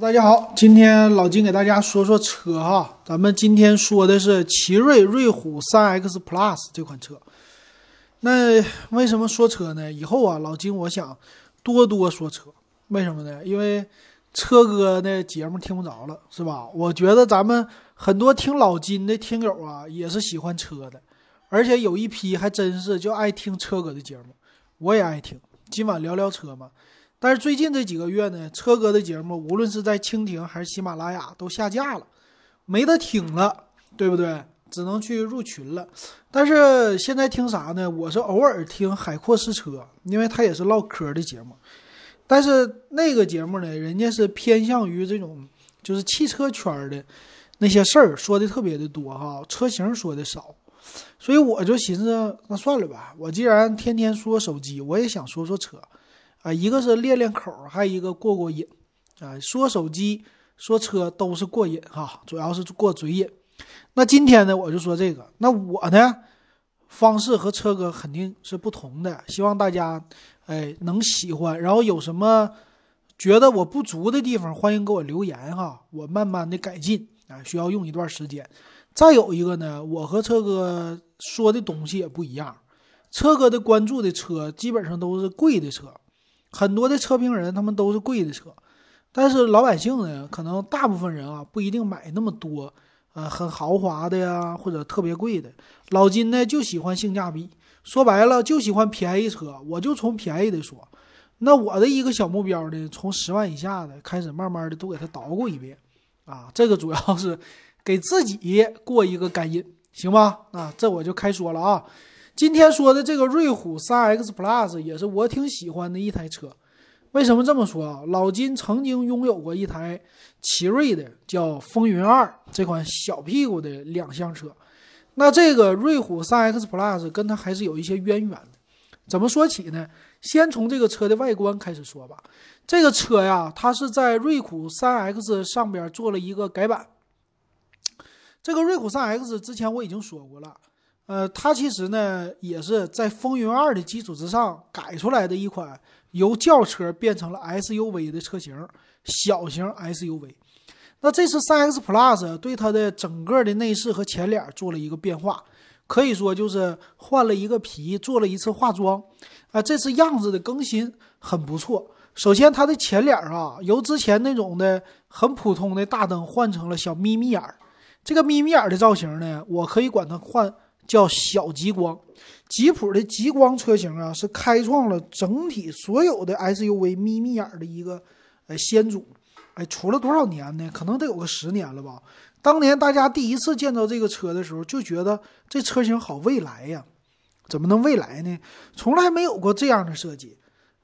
大家好，今天老金给大家说说车哈。咱们今天说的是奇瑞瑞虎 3X Plus 这款车。那为什么说车呢？以后啊，老金我想多多说车。为什么呢？因为车哥的节目听不着了，是吧？我觉得咱们很多听老金的听友啊，也是喜欢车的，而且有一批还真是就爱听车哥的节目，我也爱听。今晚聊聊车嘛。但是最近这几个月呢，车哥的节目无论是在蜻蜓还是喜马拉雅都下架了，没得听了，对不对？只能去入群了。但是现在听啥呢？我是偶尔听海阔试车，因为他也是唠嗑的节目。但是那个节目呢，人家是偏向于这种就是汽车圈的那些事儿，说的特别的多哈，车型说的少。所以我就寻思，那算了吧，我既然天天说手机，我也想说说车。啊，一个是练练口，还有一个过过瘾，啊，说手机、说车都是过瘾哈，主要是过嘴瘾。那今天呢，我就说这个。那我呢，方式和车哥肯定是不同的，希望大家哎能喜欢。然后有什么觉得我不足的地方，欢迎给我留言哈，我慢慢的改进啊，需要用一段时间。再有一个呢，我和车哥说的东西也不一样，车哥的关注的车基本上都是贵的车。很多的车评人，他们都是贵的车，但是老百姓呢，可能大部分人啊不一定买那么多，呃，很豪华的呀，或者特别贵的。老金呢就喜欢性价比，说白了就喜欢便宜车。我就从便宜的说，那我的一个小目标呢，从十万以下的开始，慢慢的都给他捣鼓一遍，啊，这个主要是给自己过一个干瘾，行吧？啊，这我就开说了啊。今天说的这个瑞虎 3X Plus 也是我挺喜欢的一台车。为什么这么说啊？老金曾经拥有过一台奇瑞的叫风云二这款小屁股的两厢车。那这个瑞虎 3X Plus 跟它还是有一些渊源的。怎么说起呢？先从这个车的外观开始说吧。这个车呀，它是在瑞虎 3X 上边做了一个改版。这个瑞虎 3X 之前我已经说过了。呃，它其实呢也是在风云二的基础之上改出来的一款由轿车变成了 SUV 的车型，小型 SUV。那这次 3X Plus 对它的整个的内饰和前脸做了一个变化，可以说就是换了一个皮，做了一次化妆。啊，这次样子的更新很不错。首先，它的前脸啊，由之前那种的很普通的大灯换成了小眯眯眼儿。这个眯眯眼儿的造型呢，我可以管它换。叫小极光，吉普的极光车型啊，是开创了整体所有的 SUV 眯眯眼的一个呃先祖。哎，出了多少年呢？可能得有个十年了吧。当年大家第一次见到这个车的时候，就觉得这车型好未来呀。怎么能未来呢？从来没有过这样的设计，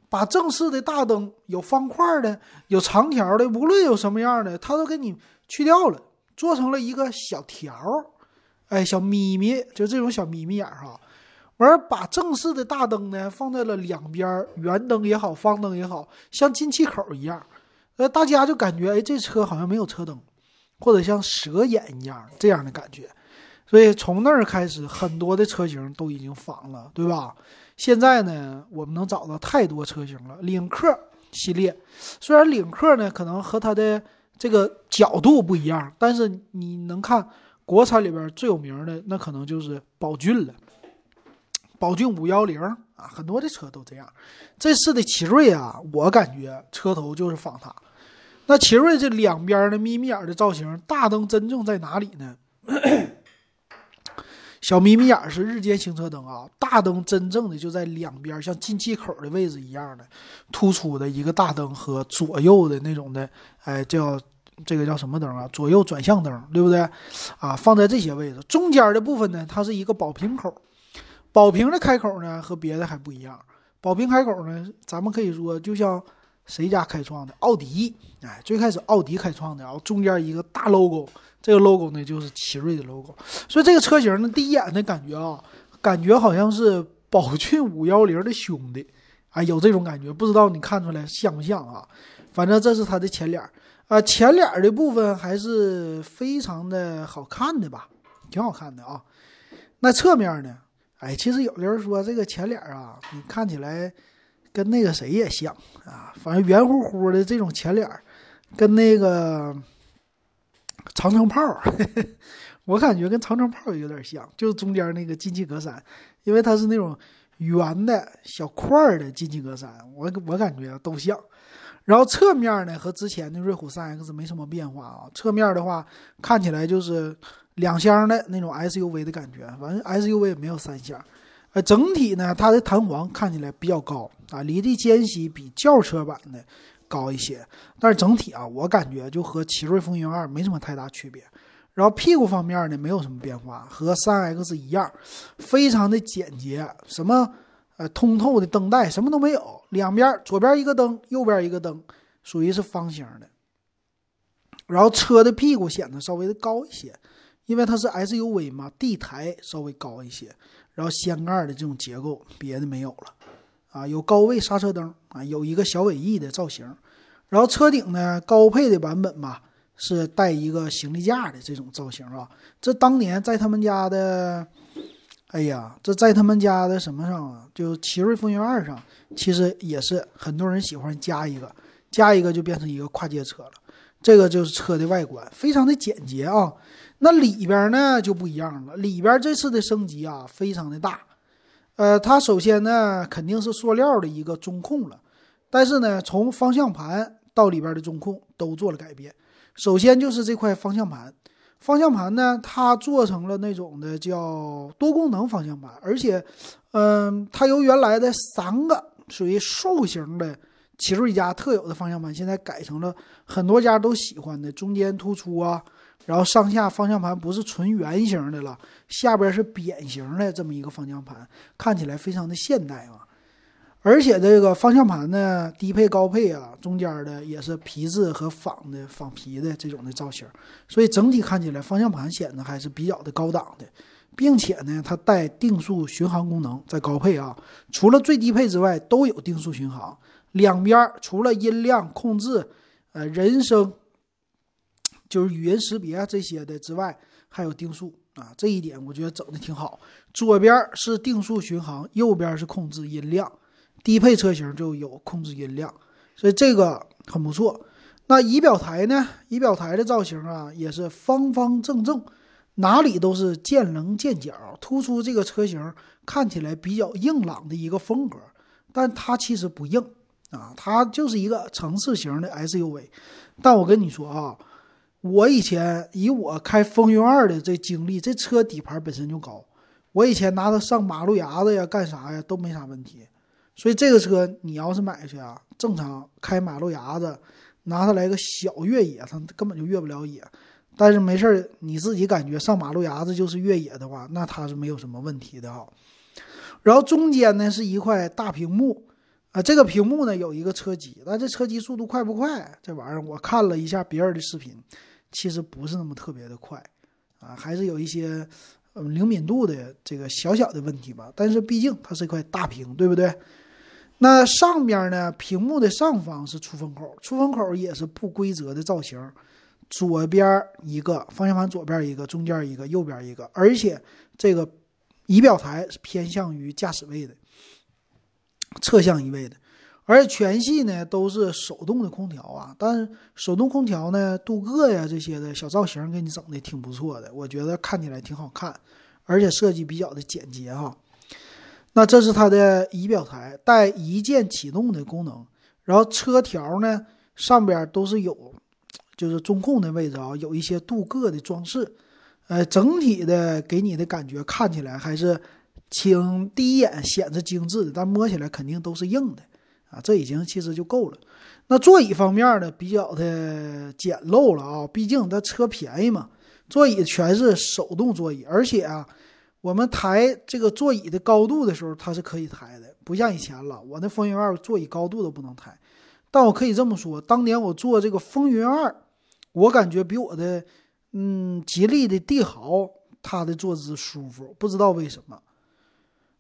把正式的大灯有方块的、有长条的，无论有什么样的，它都给你去掉了，做成了一个小条。哎，小眯眯就这种小眯眯眼儿哈，完把正式的大灯呢放在了两边，圆灯也好，方灯也好像进气口一样，呃，大家就感觉哎，这车好像没有车灯，或者像蛇眼一样这样的感觉，所以从那儿开始，很多的车型都已经仿了，对吧？现在呢，我们能找到太多车型了，领克系列，虽然领克呢可能和它的这个角度不一样，但是你能看。国产里边最有名的那可能就是宝骏了，宝骏五幺零啊，很多的车都这样。这次的奇瑞啊，我感觉车头就是仿它。那奇瑞这两边的眯眯眼的造型，大灯真正在哪里呢？小眯眯眼是日间行车灯啊，大灯真正的就在两边，像进气口的位置一样的突出的一个大灯和左右的那种的，哎叫。这个叫什么灯啊？左右转向灯，对不对？啊，放在这些位置，中间的部分呢，它是一个宝瓶口。宝瓶的开口呢，和别的还不一样。宝瓶开口呢，咱们可以说就像谁家开创的？奥迪，哎，最开始奥迪开创的，然后中间一个大 logo，这个 logo 呢就是奇瑞的 logo。所以这个车型呢，第一眼的感觉啊，感觉好像是宝骏五幺零的兄弟，啊，有这种感觉，不知道你看出来像不像啊？反正这是它的前脸。啊，前脸的部分还是非常的好看的吧，挺好看的啊。那侧面呢？哎，其实有的人说这个前脸啊，你看起来跟那个谁也像啊，反正圆乎乎的这种前脸，跟那个长城炮，我感觉跟长城炮有点像，就是中间那个进气格栅，因为它是那种圆的小块儿的进气格栅，我我感觉都像。然后侧面呢和之前的瑞虎 3X 没什么变化啊，侧面的话看起来就是两厢的那种 SUV 的感觉，反正 SUV 也没有三厢。呃，整体呢它的弹簧看起来比较高啊，离地间隙比轿车版的高一些，但是整体啊我感觉就和奇瑞风云二没什么太大区别。然后屁股方面呢没有什么变化，和 3X 一样，非常的简洁，什么。呃，通透的灯带什么都没有，两边左边一个灯，右边一个灯，属于是方形的。然后车的屁股显得稍微的高一些，因为它是 SUV 嘛，地台稍微高一些。然后掀盖的这种结构，别的没有了。啊，有高位刹车灯啊，有一个小尾翼的造型。然后车顶呢，高配的版本吧，是带一个行李架的这种造型啊。这当年在他们家的。哎呀，这在他们家的什么上啊？就奇瑞风云二上，其实也是很多人喜欢加一个，加一个就变成一个跨界车了。这个就是车的外观，非常的简洁啊。那里边呢就不一样了，里边这次的升级啊非常的大。呃，它首先呢肯定是塑料的一个中控了，但是呢从方向盘到里边的中控都做了改变。首先就是这块方向盘。方向盘呢，它做成了那种的叫多功能方向盘，而且，嗯，它由原来的三个属于竖形的奇瑞家特有的方向盘，现在改成了很多家都喜欢的中间突出啊，然后上下方向盘不是纯圆形的了，下边是扁形的这么一个方向盘，看起来非常的现代啊。而且这个方向盘呢，低配高配啊，中间的也是皮质和仿的仿皮的这种的造型，所以整体看起来方向盘显得还是比较的高档的，并且呢，它带定速巡航功能，在高配啊，除了最低配之外都有定速巡航，两边除了音量控制、呃人声，就是语音识别这些的之外，还有定速啊，这一点我觉得整的挺好。左边是定速巡航，右边是控制音量。低配车型就有控制音量，所以这个很不错。那仪表台呢？仪表台的造型啊，也是方方正正，哪里都是见棱见角，突出这个车型看起来比较硬朗的一个风格。但它其实不硬啊，它就是一个城市型的 SUV。但我跟你说啊，我以前以我开风云二的这经历，这车底盘本身就高，我以前拿它上马路牙子呀，干啥呀都没啥问题。所以这个车你要是买去啊，正常开马路牙子，拿它来个小越野，它根本就越不了野。但是没事儿，你自己感觉上马路牙子就是越野的话，那它是没有什么问题的啊。然后中间呢是一块大屏幕啊，这个屏幕呢有一个车机，但这车机速度快不快？这玩意儿我看了一下别人的视频，其实不是那么特别的快啊，还是有一些嗯灵敏度的这个小小的问题吧。但是毕竟它是一块大屏，对不对？那上边呢？屏幕的上方是出风口，出风口也是不规则的造型，左边一个方向盘，左边一个，中间一个，右边一个，而且这个仪表台是偏向于驾驶位的，侧向移位的，而且全系呢都是手动的空调啊，但是手动空调呢，镀铬呀这些的小造型给你整的挺不错的，我觉得看起来挺好看，而且设计比较的简洁哈。那这是它的仪表台，带一键启动的功能。然后车条呢，上边都是有，就是中控的位置啊，有一些镀铬的装饰。呃，整体的给你的感觉看起来还是挺第一眼显得精致的，但摸起来肯定都是硬的啊。这已经其实就够了。那座椅方面呢，比较的简陋了啊，毕竟它车便宜嘛，座椅全是手动座椅，而且啊。我们抬这个座椅的高度的时候，它是可以抬的，不像以前了。我那风云二座椅高度都不能抬，但我可以这么说，当年我坐这个风云二，我感觉比我的嗯吉利的帝豪它的坐姿舒服，不知道为什么。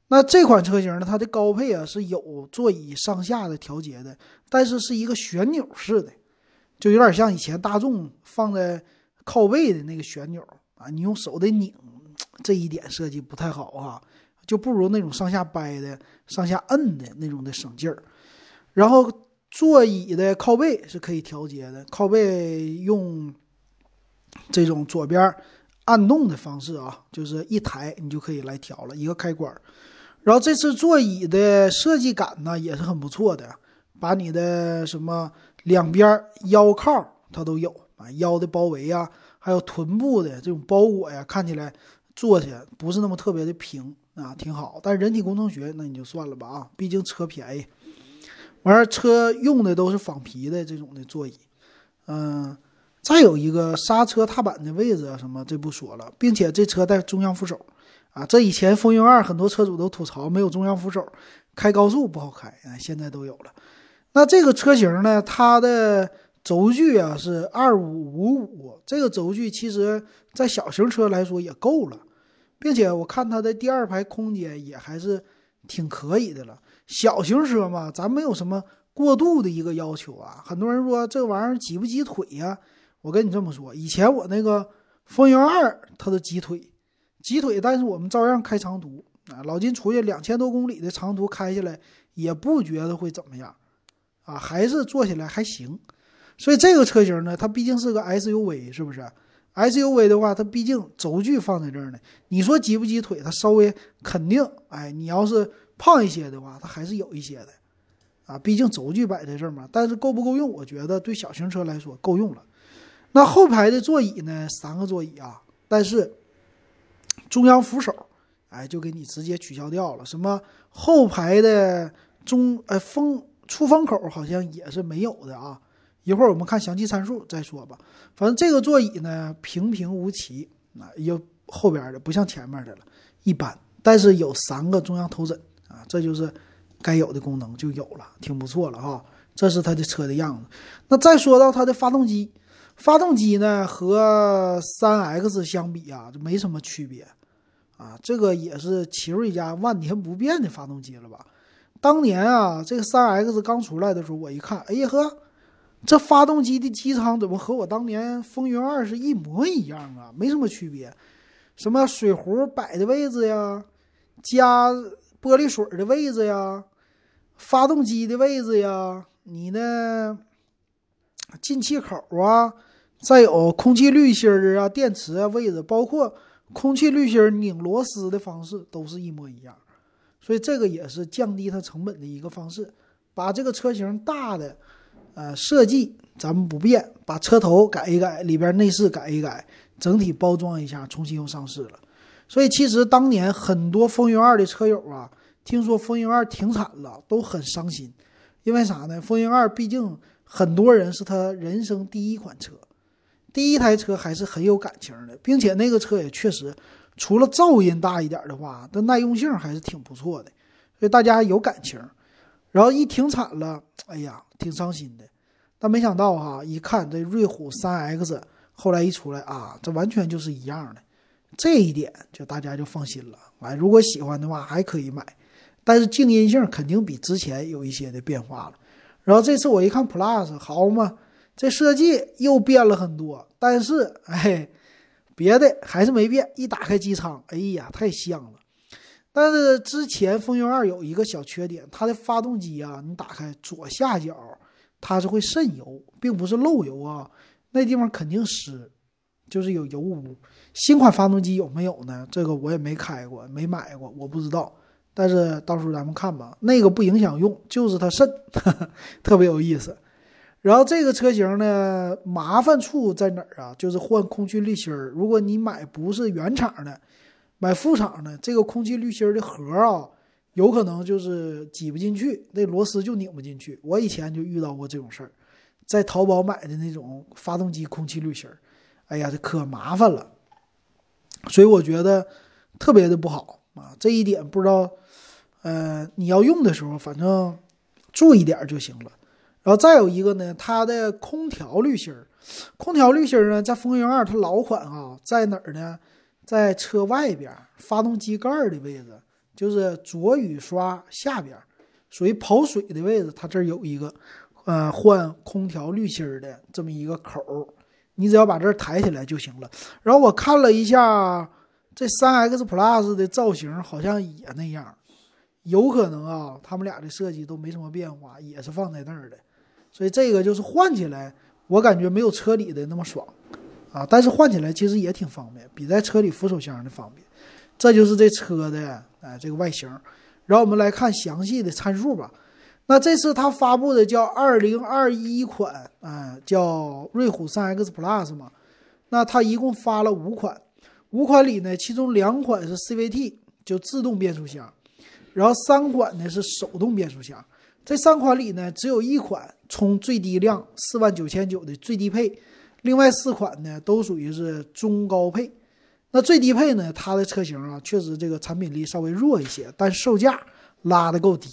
那这款车型呢，它的高配啊是有座椅上下的调节的，但是是一个旋钮式的，就有点像以前大众放在靠背的那个旋钮啊，你用手得拧。这一点设计不太好啊，就不如那种上下掰的、上下摁的那种的省劲儿。然后座椅的靠背是可以调节的，靠背用这种左边按动的方式啊，就是一抬你就可以来调了，一个开关。然后这次座椅的设计感呢也是很不错的，把你的什么两边腰靠它都有啊，腰的包围啊，还有臀部的这种包裹呀，看起来坐起来不是那么特别的平啊，挺好。但是人体工程学那你就算了吧啊，毕竟车便宜。完事车用的都是仿皮的这种的座椅，嗯，再有一个刹车踏板的位置啊什么这不说了，并且这车带中央扶手。啊，这以前风云二很多车主都吐槽没有中央扶手，开高速不好开啊，现在都有了。那这个车型呢，它的轴距啊是二五五五，这个轴距其实在小型车来说也够了，并且我看它的第二排空间也还是挺可以的了。小型车嘛，咱没有什么过度的一个要求啊。很多人说这玩意儿挤不挤腿呀？我跟你这么说，以前我那个风云二它都挤腿。挤腿，但是我们照样开长途啊！老金出去两千多公里的长途开下来，也不觉得会怎么样，啊，还是坐起来还行。所以这个车型呢，它毕竟是个 SUV，是不是？SUV 的话，它毕竟轴距放在这儿呢。你说挤不挤腿？它稍微肯定，哎，你要是胖一些的话，它还是有一些的，啊，毕竟轴距摆在这儿嘛。但是够不够用？我觉得对小型车来说够用了。那后排的座椅呢？三个座椅啊，但是。中央扶手，哎，就给你直接取消掉了。什么后排的中，呃，风出风口好像也是没有的啊。一会儿我们看详细参数再说吧。反正这个座椅呢平平无奇，啊，有后边的不像前面的了，一般。但是有三个中央头枕啊，这就是该有的功能就有了，挺不错了哈。这是它的车的样子。那再说到它的发动机，发动机呢和三 X 相比啊，就没什么区别。啊，这个也是奇瑞家万年不变的发动机了吧？当年啊，这个三 X 刚出来的时候，我一看，哎呀呵，这发动机的机舱怎么和我当年风云二是一模一样啊？没什么区别，什么水壶摆的位置呀，加玻璃水的位置呀，发动机的位置呀，你的进气口啊，再有空气滤芯儿啊，电池啊位置，包括。空气滤芯拧螺丝的方式都是一模一样，所以这个也是降低它成本的一个方式。把这个车型大的，呃，设计咱们不变，把车头改一改，里边内饰改一改，整体包装一下，重新又上市了。所以其实当年很多风云二的车友啊，听说风云二停产了，都很伤心，因为啥呢？风云二毕竟很多人是他人生第一款车。第一台车还是很有感情的，并且那个车也确实，除了噪音大一点的话，它耐用性还是挺不错的，所以大家有感情。然后一停产了，哎呀，挺伤心的。但没想到哈，一看这瑞虎三 X，后来一出来啊，这完全就是一样的，这一点就大家就放心了。完，如果喜欢的话还可以买，但是静音性肯定比之前有一些的变化了。然后这次我一看 Plus，好嘛。这设计又变了很多，但是哎，别的还是没变。一打开机舱，哎呀，太香了。但是之前风云二有一个小缺点，它的发动机啊，你打开左下角，它是会渗油，并不是漏油啊，那地方肯定湿，就是有油污。新款发动机有没有呢？这个我也没开过，没买过，我不知道。但是到时候咱们看吧，那个不影响用，就是它渗，特别有意思。然后这个车型呢，麻烦处在哪儿啊？就是换空气滤芯儿。如果你买不是原厂的，买副厂的，这个空气滤芯儿的盒啊，有可能就是挤不进去，那螺丝就拧不进去。我以前就遇到过这种事儿，在淘宝买的那种发动机空气滤芯儿，哎呀，这可麻烦了。所以我觉得特别的不好啊，这一点不知道，呃，你要用的时候，反正注意点就行了。然后再有一个呢，它的空调滤芯儿，空调滤芯儿呢，在风云二它老款啊，在哪儿呢？在车外边发动机盖的位置，就是左雨刷下边，属于跑水的位置。它这儿有一个，呃，换空调滤芯儿的这么一个口儿，你只要把这儿抬起来就行了。然后我看了一下这三 X Plus 的造型，好像也那样，有可能啊，他们俩的设计都没什么变化，也是放在那儿的。所以这个就是换起来，我感觉没有车里的那么爽啊。但是换起来其实也挺方便，比在车里扶手箱的方便。这就是这车的哎这个外形。然后我们来看详细的参数吧。那这次它发布的叫二零二一款，啊，叫瑞虎 3X Plus 嘛。那它一共发了五款，五款里呢，其中两款是 CVT，就自动变速箱，然后三款呢是手动变速箱。这三款里呢，只有一款冲最低量四万九千九的最低配，另外四款呢都属于是中高配。那最低配呢，它的车型啊，确实这个产品力稍微弱一些，但售价拉的够低。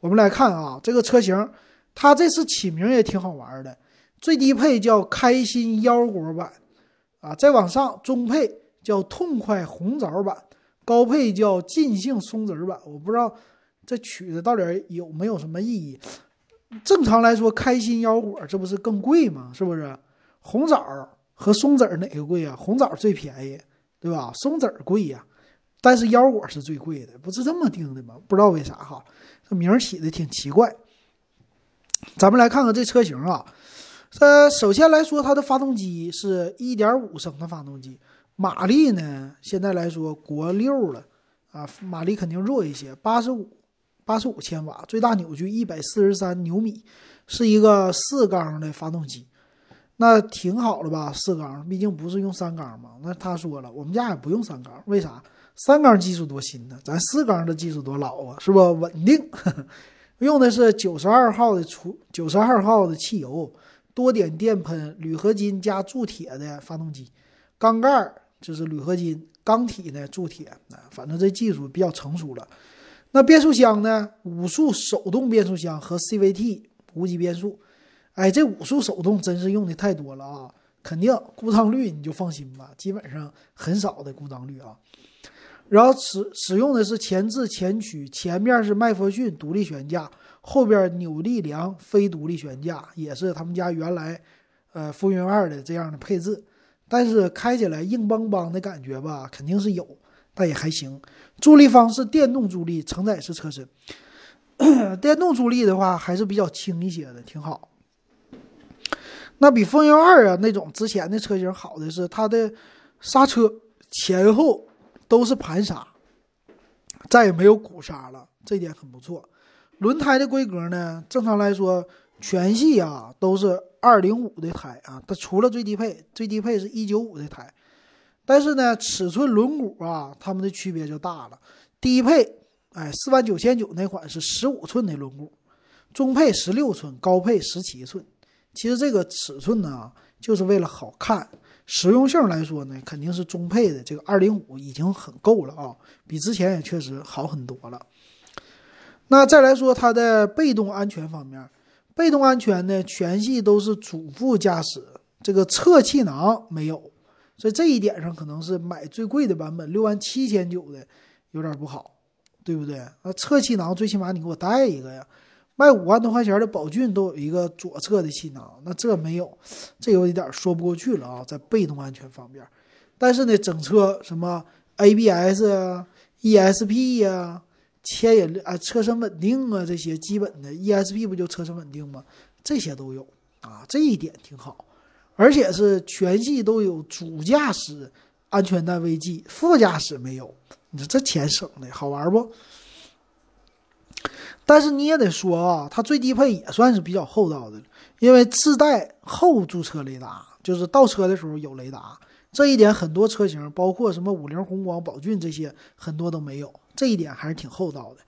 我们来看啊，这个车型，它这次起名也挺好玩的。最低配叫开心腰果版，啊，再往上中配叫痛快红枣版，高配叫尽兴松子版。我不知道这取的到底有没有什么意义。正常来说，开心腰果这不是更贵吗？是不是？红枣和松子哪个贵啊？红枣最便宜，对吧？松子贵呀，但是腰果是最贵的，不是这么定的吗？不知道为啥哈。这名起的挺奇怪，咱们来看看这车型啊。呃，首先来说，它的发动机是一点五升的发动机，马力呢，现在来说国六了啊，马力肯定弱一些，八十五八十五千瓦，最大扭矩一百四十三牛米，是一个四缸的发动机，那挺好的吧？四缸，毕竟不是用三缸嘛。那他说了，我们家也不用三缸，为啥？三缸技术多新呢，咱四缸的技术多老啊，是不稳定？用的是九十二号的出九十二号的汽油，多点电喷，铝合金加铸铁的发动机，缸盖就是铝合金，缸体呢铸铁，啊，反正这技术比较成熟了。那变速箱呢？五速手动变速箱和 CVT 无级变速，哎，这五速手动真是用的太多了啊，肯定故障率你就放心吧，基本上很少的故障率啊。然后使使用的是前置前驱，前面是麦弗逊独立悬架，后边扭力梁非独立悬架，也是他们家原来，呃，风云二的这样的配置。但是开起来硬邦邦的感觉吧，肯定是有，但也还行。助力方式电动助力，承载式车身，电动助力的话还是比较轻一些的，挺好。那比风云二啊那种之前的车型好的是它的刹车前后。都是盘刹，再也没有鼓刹了，这点很不错。轮胎的规格呢，正常来说全系啊都是二零五的胎啊，它除了最低配，最低配是一九五的胎。但是呢，尺寸轮毂啊，它们的区别就大了。低配哎四万九千九那款是十五寸的轮毂，中配十六寸，高配十七寸。其实这个尺寸呢，就是为了好看。实用性来说呢，肯定是中配的这个二零五已经很够了啊，比之前也确实好很多了。那再来说它的被动安全方面，被动安全呢，全系都是主副驾驶，这个侧气囊没有，所以这一点上可能是买最贵的版本六万七千九的有点不好，对不对？那侧气囊最起码你给我带一个呀。卖五万多块钱的宝骏都有一个左侧的气囊，那这没有，这有一点说不过去了啊，在被动安全方面。但是呢，整车什么 ABS 啊、ESP 呀、牵引啊、车身稳定啊这些基本的 ESP 不就车身稳定吗？这些都有啊，这一点挺好。而且是全系都有主驾驶安全带危机，副驾驶没有。你说这钱省的好玩不？但是你也得说啊，它最低配也算是比较厚道的了，因为自带后驻车雷达，就是倒车的时候有雷达，这一点很多车型，包括什么五菱宏光、宝骏这些很多都没有，这一点还是挺厚道的。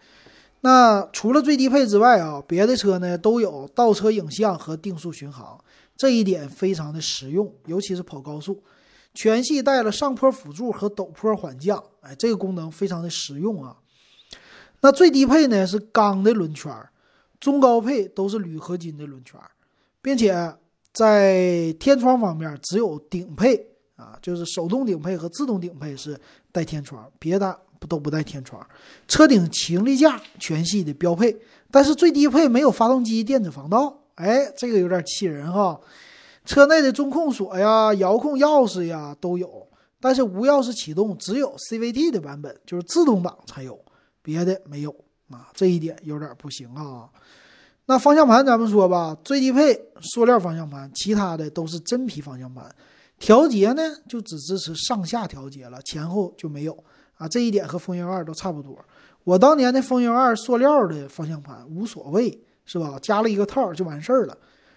那除了最低配之外啊，别的车呢都有倒车影像和定速巡航，这一点非常的实用，尤其是跑高速。全系带了上坡辅助和陡坡缓降，哎，这个功能非常的实用啊。那最低配呢是钢的轮圈，中高配都是铝合金的轮圈，并且在天窗方面只有顶配啊，就是手动顶配和自动顶配是带天窗，别的不都不带天窗。车顶行李架全系的标配，但是最低配没有发动机电子防盗，哎，这个有点气人哈。车内的中控锁呀、遥控钥匙呀都有，但是无钥匙启动只有 CVT 的版本，就是自动挡才有。别的没有啊，这一点有点不行啊。那方向盘咱们说吧，最低配塑料方向盘，其他的都是真皮方向盘。调节呢，就只支持上下调节了，前后就没有啊。这一点和风云二都差不多。我当年的风云二塑料的方向盘无所谓，是吧？加了一个套就完事儿了，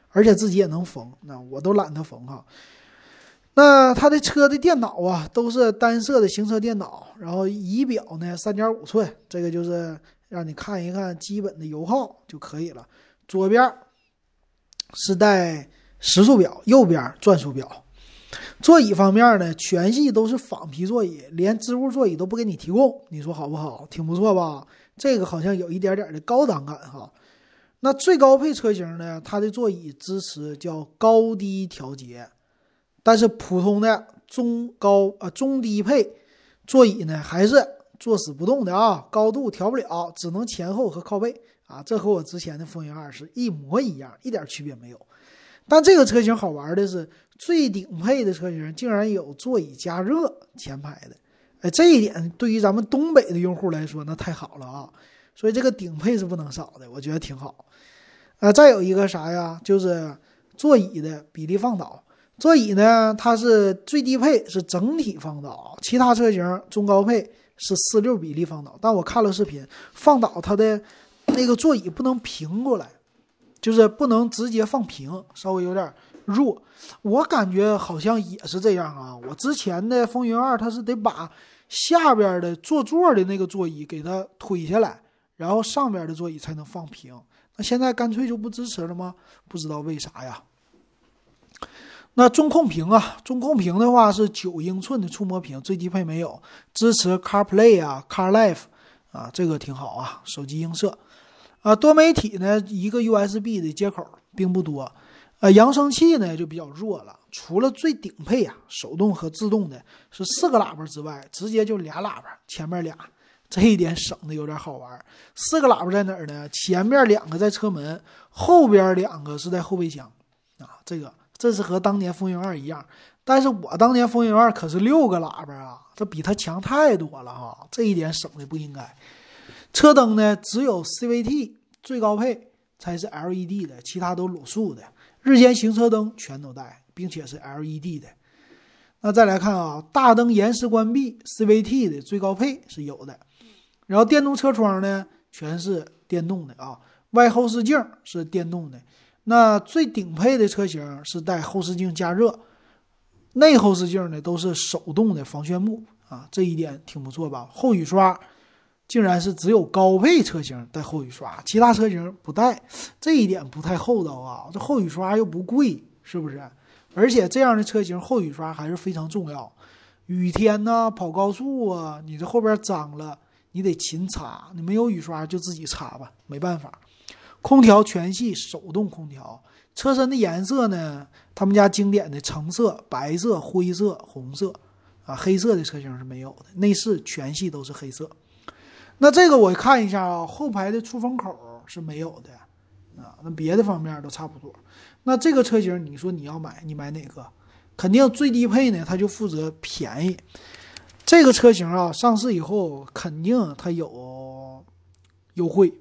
而且自己也能缝，那我都懒得缝哈。那它的车的电脑啊，都是单色的行车电脑，然后仪表呢三点五寸，这个就是让你看一看基本的油耗就可以了。左边是带时速表，右边转速表。座椅方面呢，全系都是仿皮座椅，连织物座椅都不给你提供，你说好不好？挺不错吧？这个好像有一点点的高档感哈。那最高配车型呢，它的座椅支持叫高低调节，但是普通的中高啊中低配座椅呢，还是坐死不动的啊，高度调不了，只能前后和靠背啊。这和我之前的风云二是一模一样，一点区别没有。但这个车型好玩的是。最顶配的车型竟然有座椅加热前排的，哎，这一点对于咱们东北的用户来说那太好了啊！所以这个顶配是不能少的，我觉得挺好。啊，再有一个啥呀？就是座椅的比例放倒。座椅呢，它是最低配是整体放倒，其他车型中高配是四六比例放倒。但我看了视频，放倒它的那个座椅不能平过来，就是不能直接放平，稍微有点。弱，我感觉好像也是这样啊。我之前的风云二，它是得把下边的坐座的那个座椅给它推下来，然后上边的座椅才能放平。那现在干脆就不支持了吗？不知道为啥呀。那中控屏啊，中控屏的话是九英寸的触摸屏，最低配没有，支持 CarPlay 啊，CarLife 啊，这个挺好啊，手机映射啊，多媒体呢，一个 USB 的接口并不多。呃，扬声器呢就比较弱了，除了最顶配啊，手动和自动的是四个喇叭之外，直接就俩喇叭，前面俩，这一点省的有点好玩。四个喇叭在哪儿呢？前面两个在车门，后边两个是在后备箱啊。这个这是和当年风云二一样，但是我当年风云二可是六个喇叭啊，这比它强太多了哈，这一点省的不应该。车灯呢只有 CVT 最高配才是 LED 的，其他都卤素的。日间行车灯全都带，并且是 LED 的。那再来看啊，大灯延时关闭，CVT 的最高配是有的。然后电动车窗呢，全是电动的啊，外后视镜是电动的。那最顶配的车型是带后视镜加热，内后视镜呢都是手动的防眩目啊，这一点挺不错吧？后雨刷。竟然是只有高配车型带后雨刷，其他车型不带，这一点不太厚道啊！这后雨刷又不贵，是不是？而且这样的车型后雨刷还是非常重要。雨天呢，跑高速啊，你这后边脏了，你得勤擦。你没有雨刷就自己擦吧，没办法。空调全系手动空调，车身的颜色呢，他们家经典的橙色、白色、灰色、红色，啊，黑色的车型是没有的。内饰全系都是黑色。那这个我看一下啊，后排的出风口是没有的，啊，那别的方面都差不多。那这个车型，你说你要买，你买哪个？肯定最低配呢，它就负责便宜。这个车型啊，上市以后肯定它有优惠，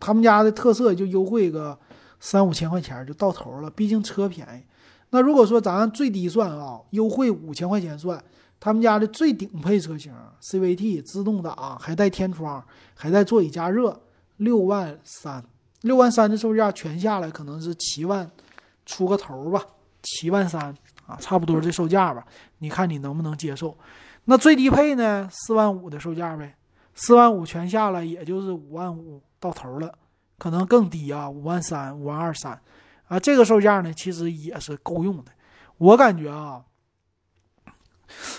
他们家的特色就优惠个三五千块钱就到头了，毕竟车便宜。那如果说咱最低算啊，优惠五千块钱算。他们家的最顶配车型，CVT 自动挡，还带天窗，还带座椅加热，六万三，六万三的售价全下来可能是七万出个头吧，七万三啊，差不多这售价吧，你看你能不能接受？那最低配呢，四万五的售价呗，四万五全下来也就是五万五到头了，可能更低啊，五万三、五万二三啊，这个售价呢，其实也是够用的，我感觉啊。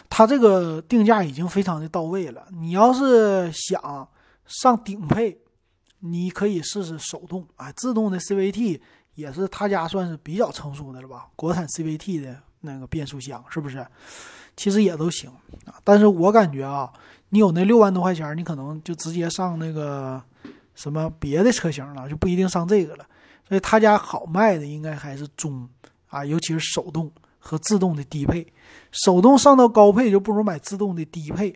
它这个定价已经非常的到位了。你要是想上顶配，你可以试试手动啊，自动的 CVT 也是他家算是比较成熟的了吧？国产 CVT 的那个变速箱是不是？其实也都行啊。但是我感觉啊，你有那六万多块钱，你可能就直接上那个什么别的车型了，就不一定上这个了。所以他家好卖的应该还是中啊，尤其是手动。和自动的低配，手动上到高配就不如买自动的低配，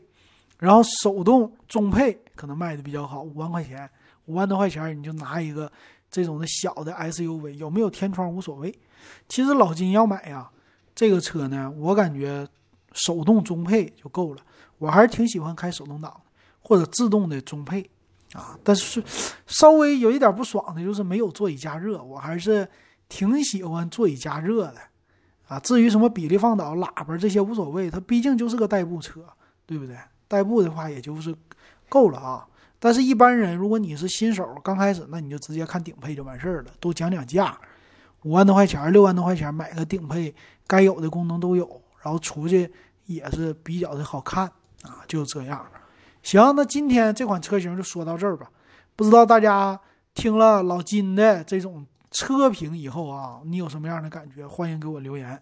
然后手动中配可能卖的比较好，五万块钱，五万多块钱你就拿一个这种的小的 SUV，有没有天窗无所谓。其实老金要买呀，这个车呢，我感觉手动中配就够了。我还是挺喜欢开手动挡的，或者自动的中配啊。但是稍微有一点不爽的就是没有座椅加热，我还是挺喜欢座椅加热的啊。至于什么比例放倒、喇叭这些无所谓，它毕竟就是个代步车，对不对？代步的话也就是够了啊。但是，一般人如果你是新手，刚开始，那你就直接看顶配就完事儿了。都讲讲价，五万多块钱、六万多块钱买个顶配，该有的功能都有，然后出去也是比较的好看啊，就这样。行，那今天这款车型就说到这儿吧。不知道大家听了老金的这种车评以后啊，你有什么样的感觉？欢迎给我留言。